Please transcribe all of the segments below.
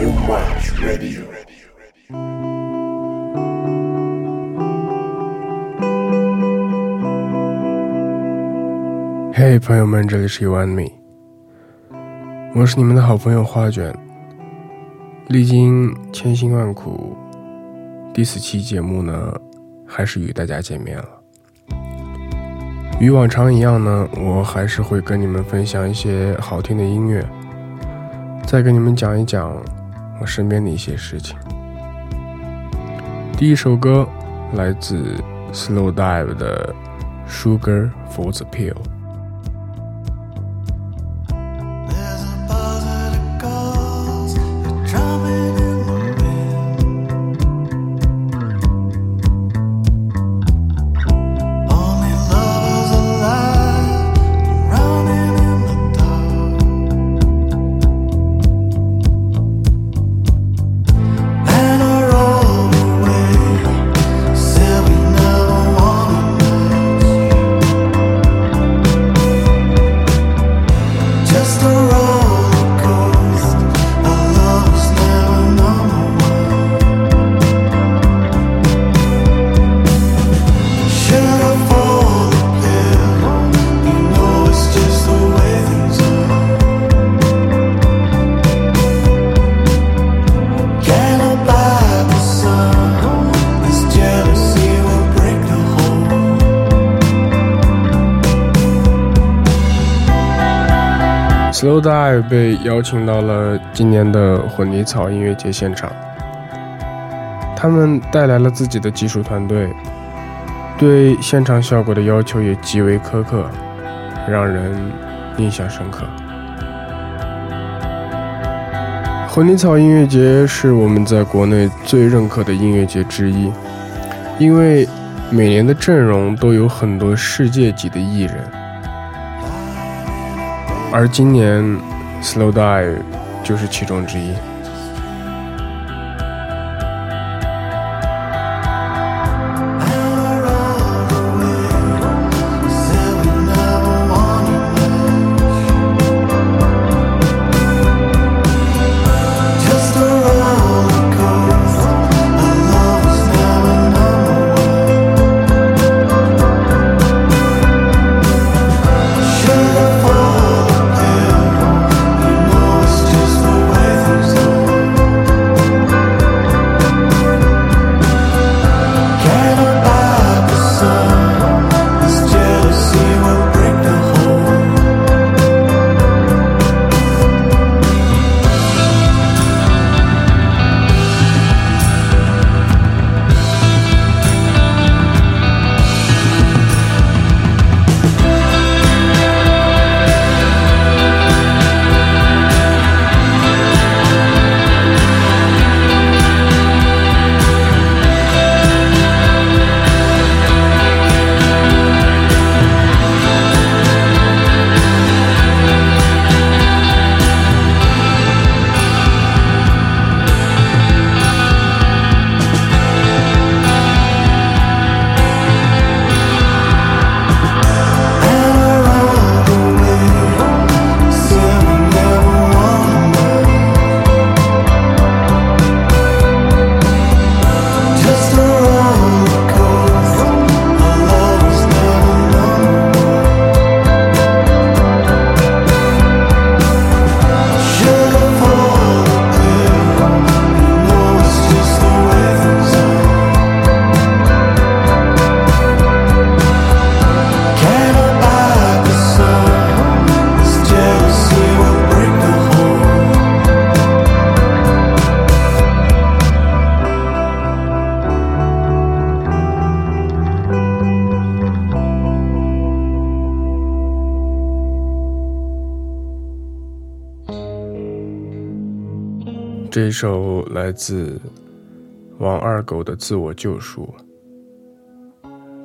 Oh Match Radio。嘿，朋友们，这里是 You and Me，我是你们的好朋友花卷。历经千辛万苦，第四期节目呢，还是与大家见面了。与往常一样呢，我还是会跟你们分享一些好听的音乐，再跟你们讲一讲我身边的一些事情。第一首歌来自 Slow Dive 的《Sugar for the Pill》。Slow Die 被邀请到了今年的混泥草音乐节现场，他们带来了自己的技术团队，对现场效果的要求也极为苛刻，让人印象深刻。混泥草音乐节是我们在国内最认可的音乐节之一，因为每年的阵容都有很多世界级的艺人。而今年，Slow Die 就是其中之一。一首来自王二狗的《自我救赎》。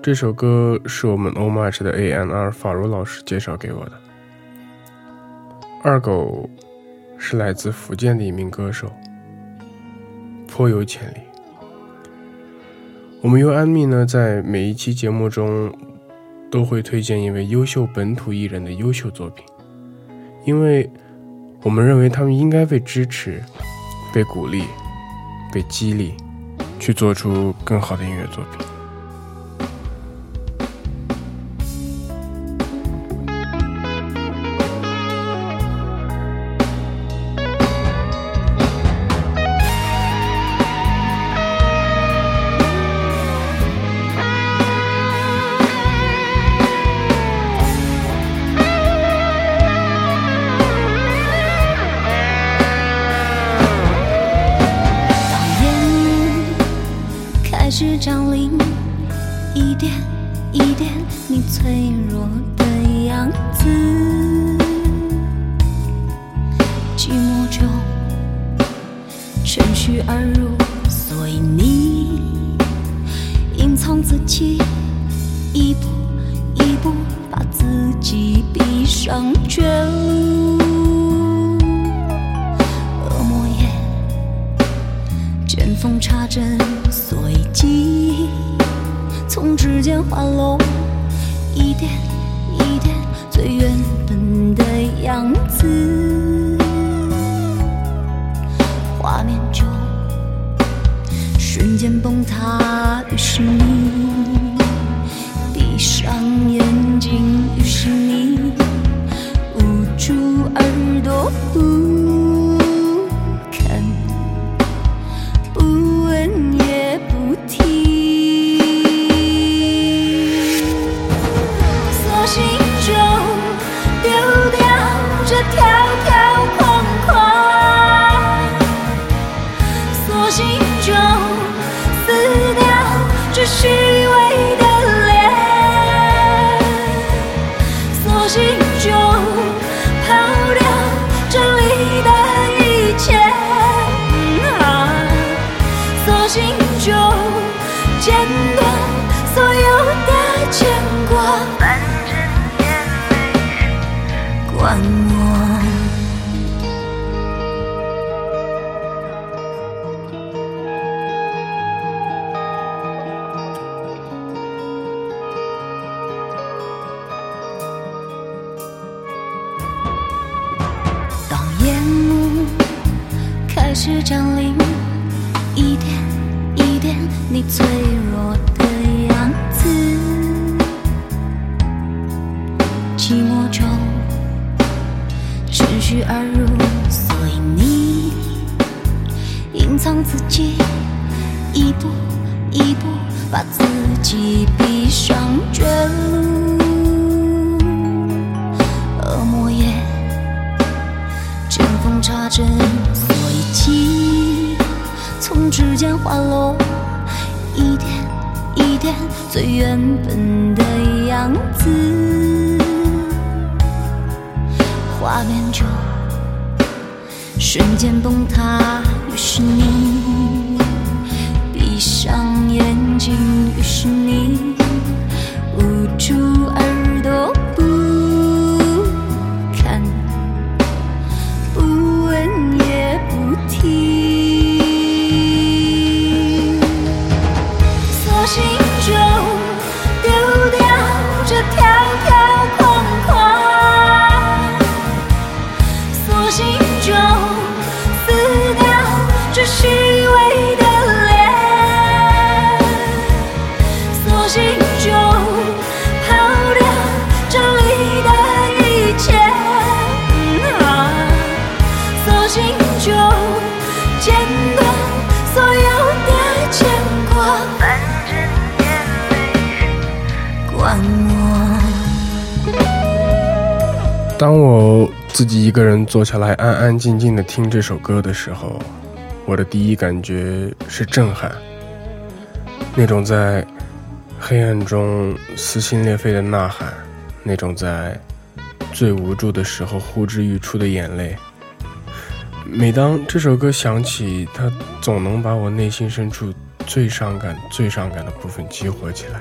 这首歌是我们 o m a c h 的 A.N.R 法如老师介绍给我的。二狗是来自福建的一名歌手，颇有潜力。我们 U 安密呢，在每一期节目中都会推荐一位优秀本土艺人的优秀作品，因为我们认为他们应该被支持。被鼓励、被激励，去做出更好的音乐作品。见缝插针。从指尖滑落，一点一点，最原本的样子。画面中瞬间崩塌，于是你我心中剪断所有的牵挂，关滑落，一点一点，最原本的样子。画面就瞬间崩塌，于是你闭上眼睛，于是你捂住耳朵。当我自己一个人坐下来，安安静静的听这首歌的时候，我的第一感觉是震撼。那种在黑暗中撕心裂肺的呐喊，那种在最无助的时候呼之欲出的眼泪。每当这首歌响起，它总能把我内心深处最伤感、最伤感的部分激活起来。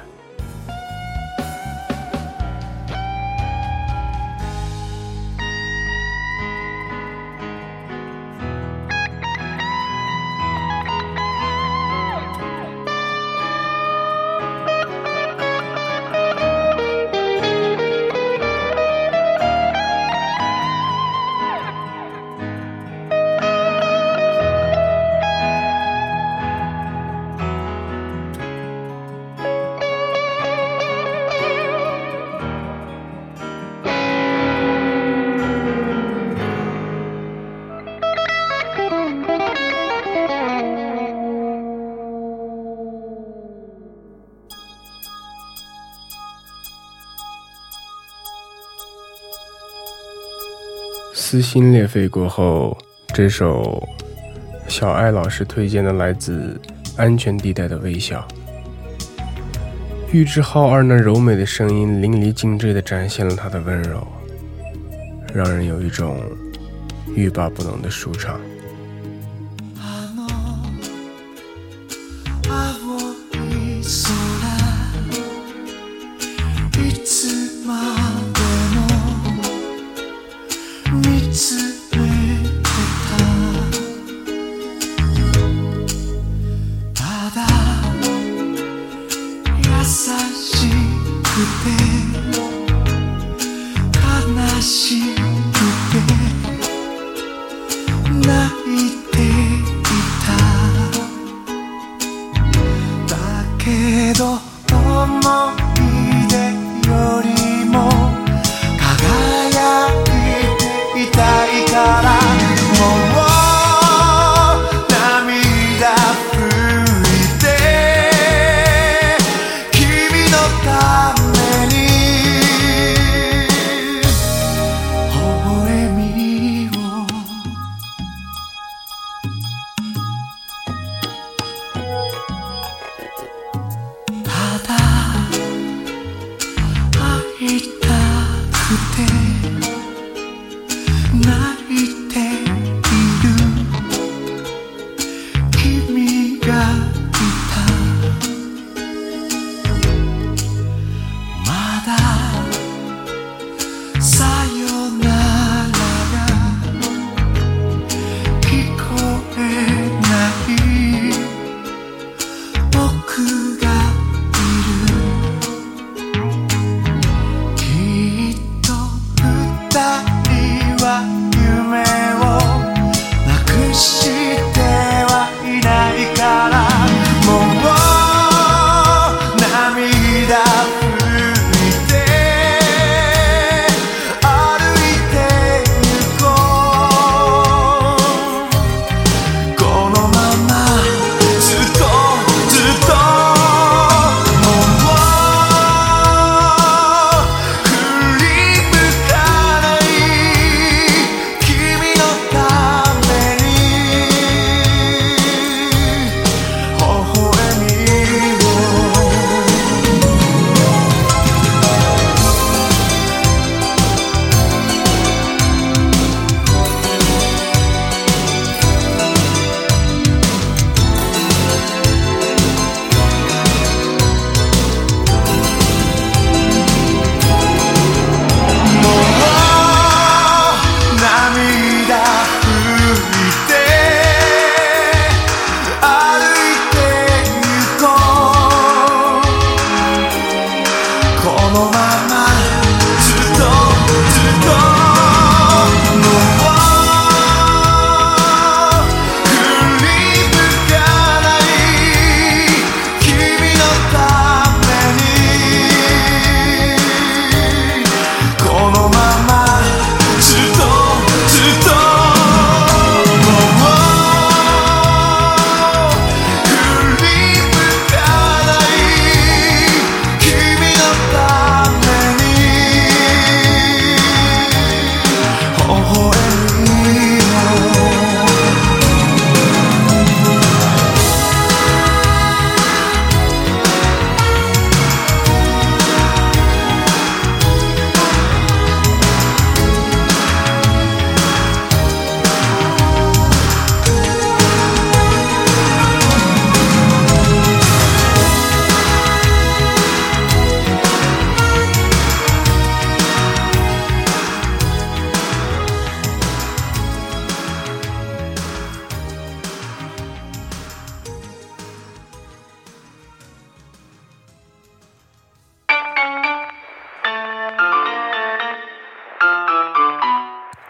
撕心裂肺过后，这首小爱老师推荐的来自安全地带的微笑，玉置浩二那柔美的声音淋漓尽致地展现了他的温柔，让人有一种欲罢不能的舒畅。prepare.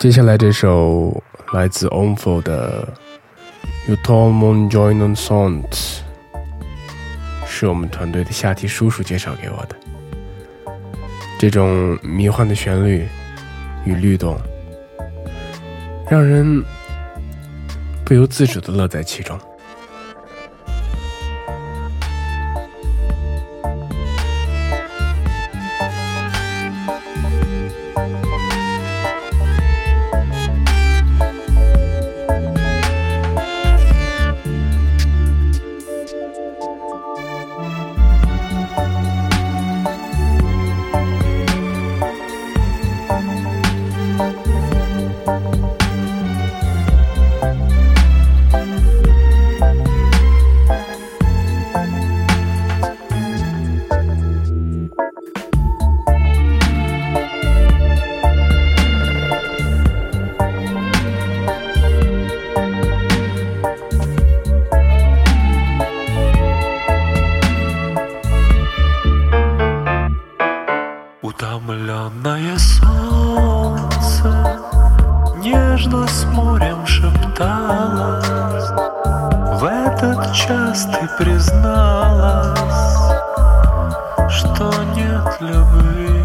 接下来这首来自 ONFO 的《You Told Me Join On Songs》，是我们团队的夏提叔叔介绍给我的。这种迷幻的旋律与律动，让人不由自主的乐在其中。Одежда с морем шепталась В этот час ты призналась Что нет любви.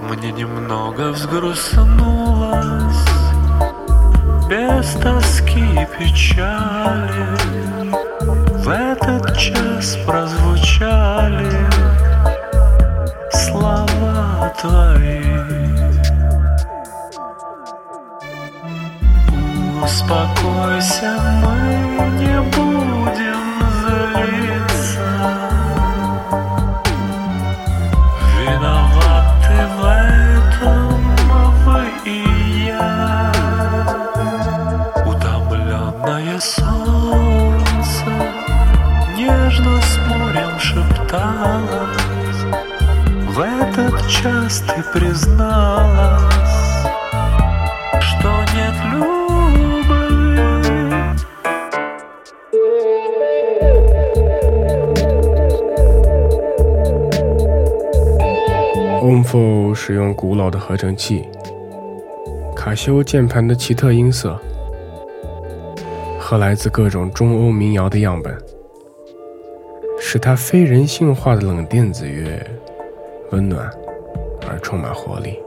Мне немного взгрустнулось Без тоски и печали. В этот час прозвучали Слова твои. Успокойся, мы не будем злиться. Виноваты в этом вы и я. Утомленное солнце Нежно спорим, шепталось. В этот час ты призналась 使用古老的合成器，卡西欧键盘的奇特音色，和来自各种中欧民谣的样本，使它非人性化的冷电子乐温暖而充满活力。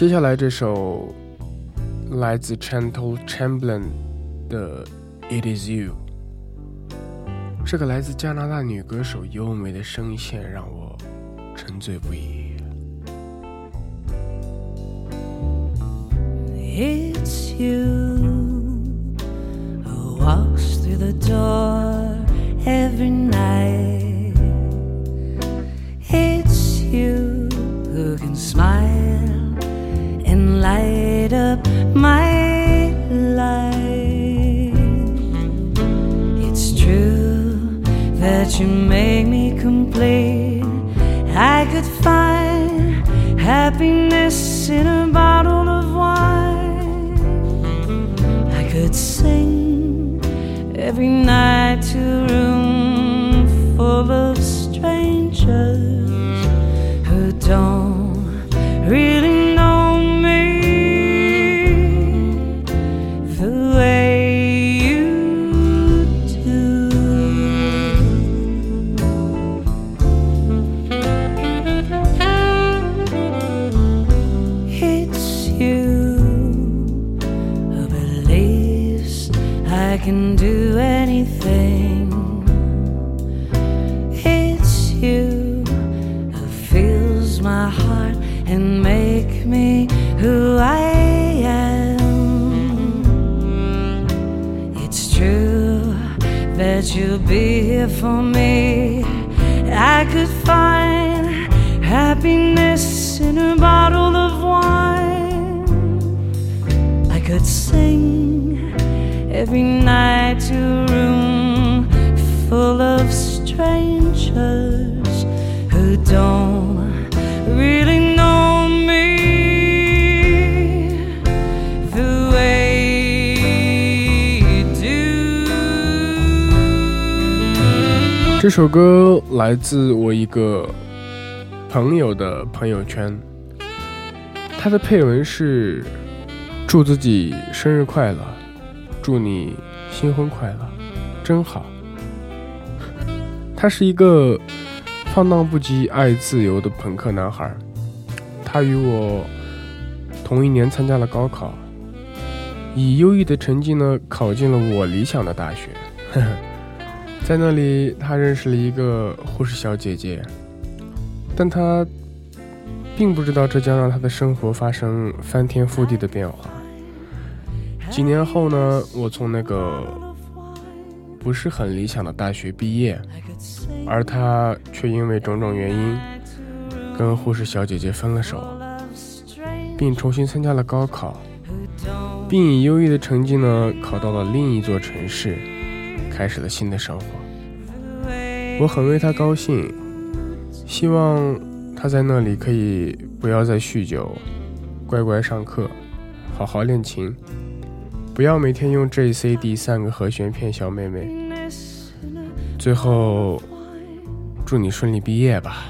接下来这首来自 Chantal Chamberlain 的《It Is You》，这个来自加拿大女歌手优美的声线让我沉醉不已。It's you who walks through the door every night. It's you who can smile light up my life. It's true that you make me complete. I could find happiness in a bottle of wine. I could sing every night to room for me. I could find happiness in a bottle of wine. I could sing every night to a room full of strangers who don't really 这首歌来自我一个朋友的朋友圈，他的配文是：“祝自己生日快乐，祝你新婚快乐，真好。”他是一个放荡不羁、爱自由的朋克男孩，他与我同一年参加了高考，以优异的成绩呢考进了我理想的大学。呵呵。在那里，他认识了一个护士小姐姐，但他并不知道这将让他的生活发生翻天覆地的变化。几年后呢，我从那个不是很理想的大学毕业，而他却因为种种原因跟护士小姐姐分了手，并重新参加了高考，并以优异的成绩呢考到了另一座城市，开始了新的生活。我很为他高兴，希望他在那里可以不要再酗酒，乖乖上课，好好练琴，不要每天用 J、C、D 三个和弦骗小妹妹。最后，祝你顺利毕业吧。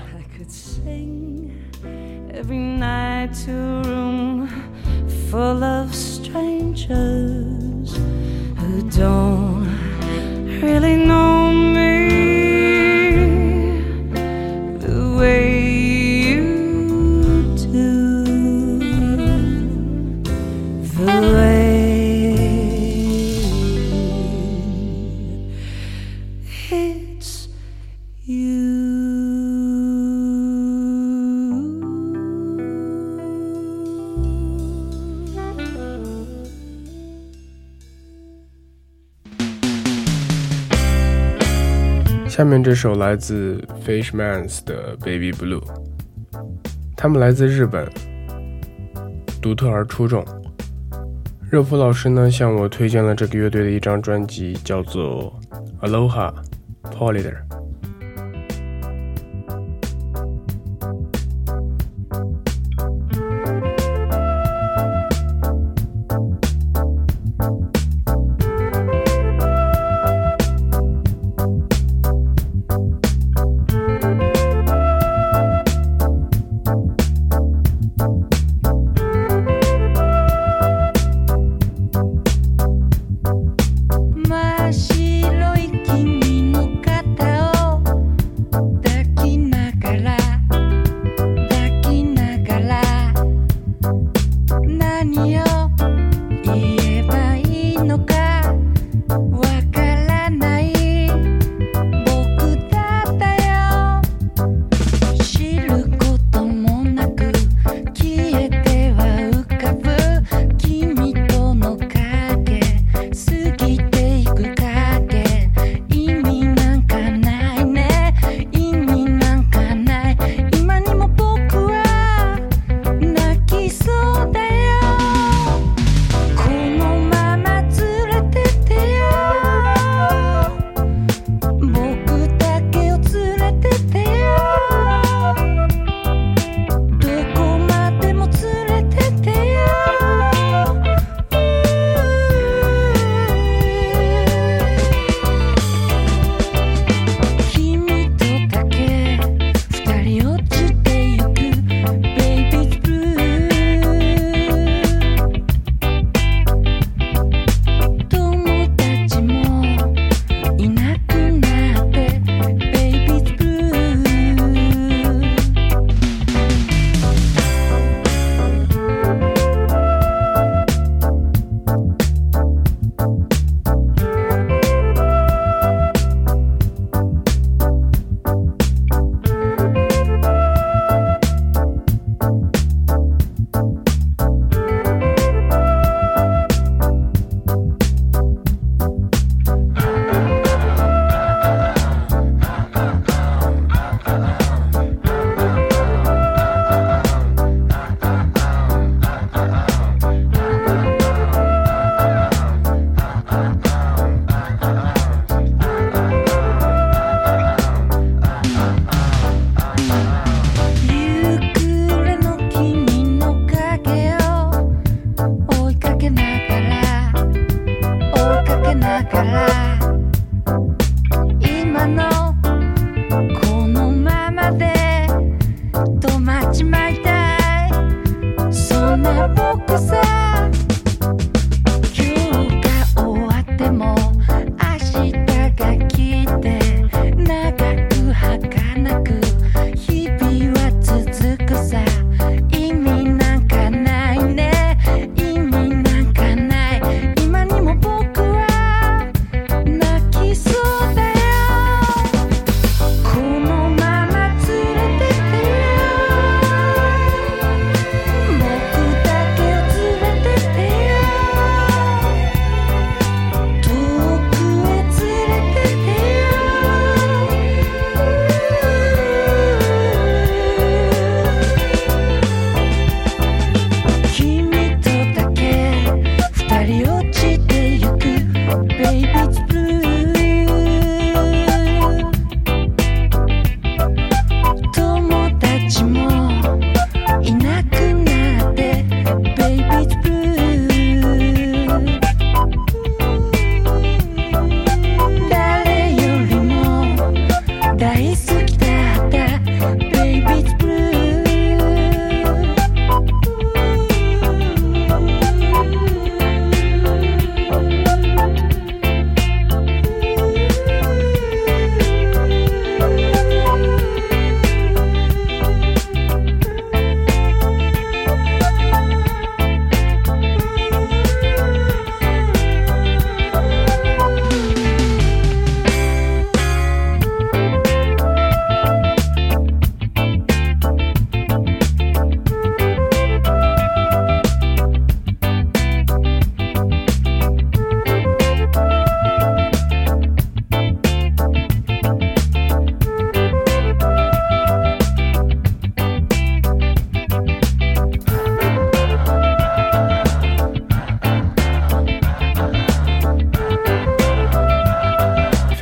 下面这首来自 Fishmans 的 Baby Blue，他们来自日本，独特而出众。热普老师呢向我推荐了这个乐队的一张专辑，叫做 Aloha Politer。Fishmans 于一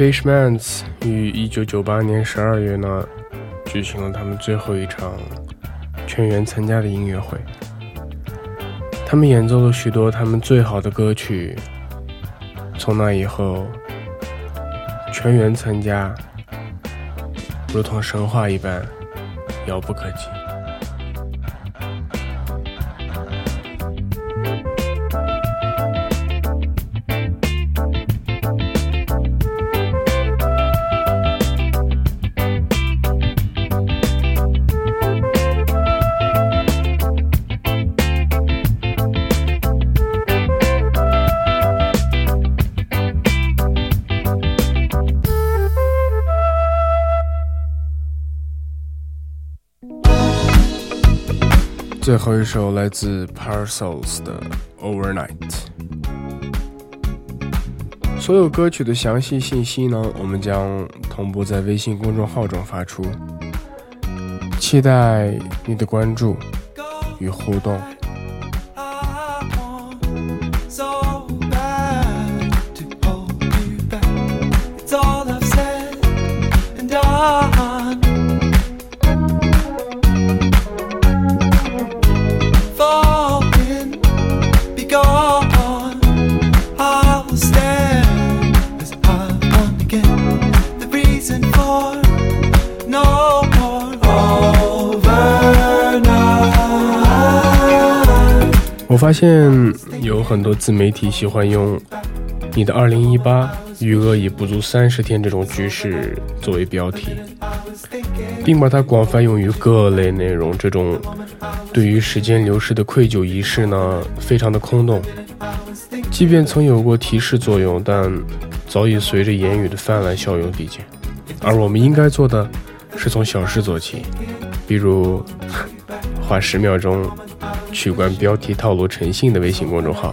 Fish Man's 于一九九八年十二月呢，举行了他们最后一场全员参加的音乐会。他们演奏了许多他们最好的歌曲。从那以后，全员参加，如同神话一般，遥不可及。最后一首来自 Parcels 的 Overnight。所有歌曲的详细信息呢，我们将同步在微信公众号中发出，期待你的关注与互动。发现有很多自媒体喜欢用“你的2018余额已不足三十天”这种句式作为标题，并把它广泛用于各类内容。这种对于时间流逝的愧疚仪式呢，非常的空洞。即便曾有过提示作用，但早已随着言语的泛滥效用递减。而我们应该做的是从小事做起，比如花十秒钟。取关标题套路诚信的微信公众号。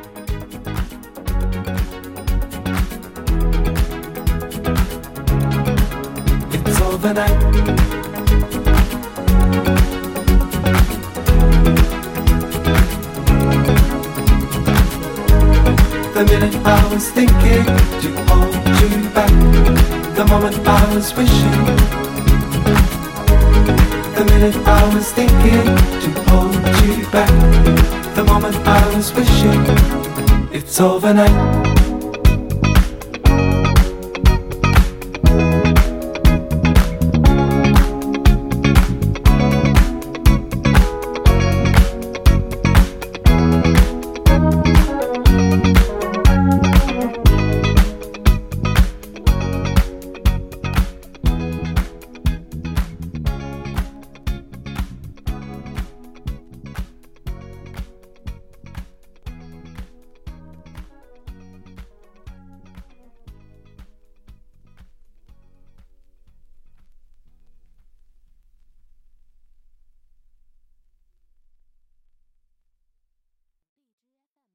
overnight. The minute I was thinking to hold you back, the moment I was wishing. The minute I was thinking to hold you back. hands were shaking. It's overnight.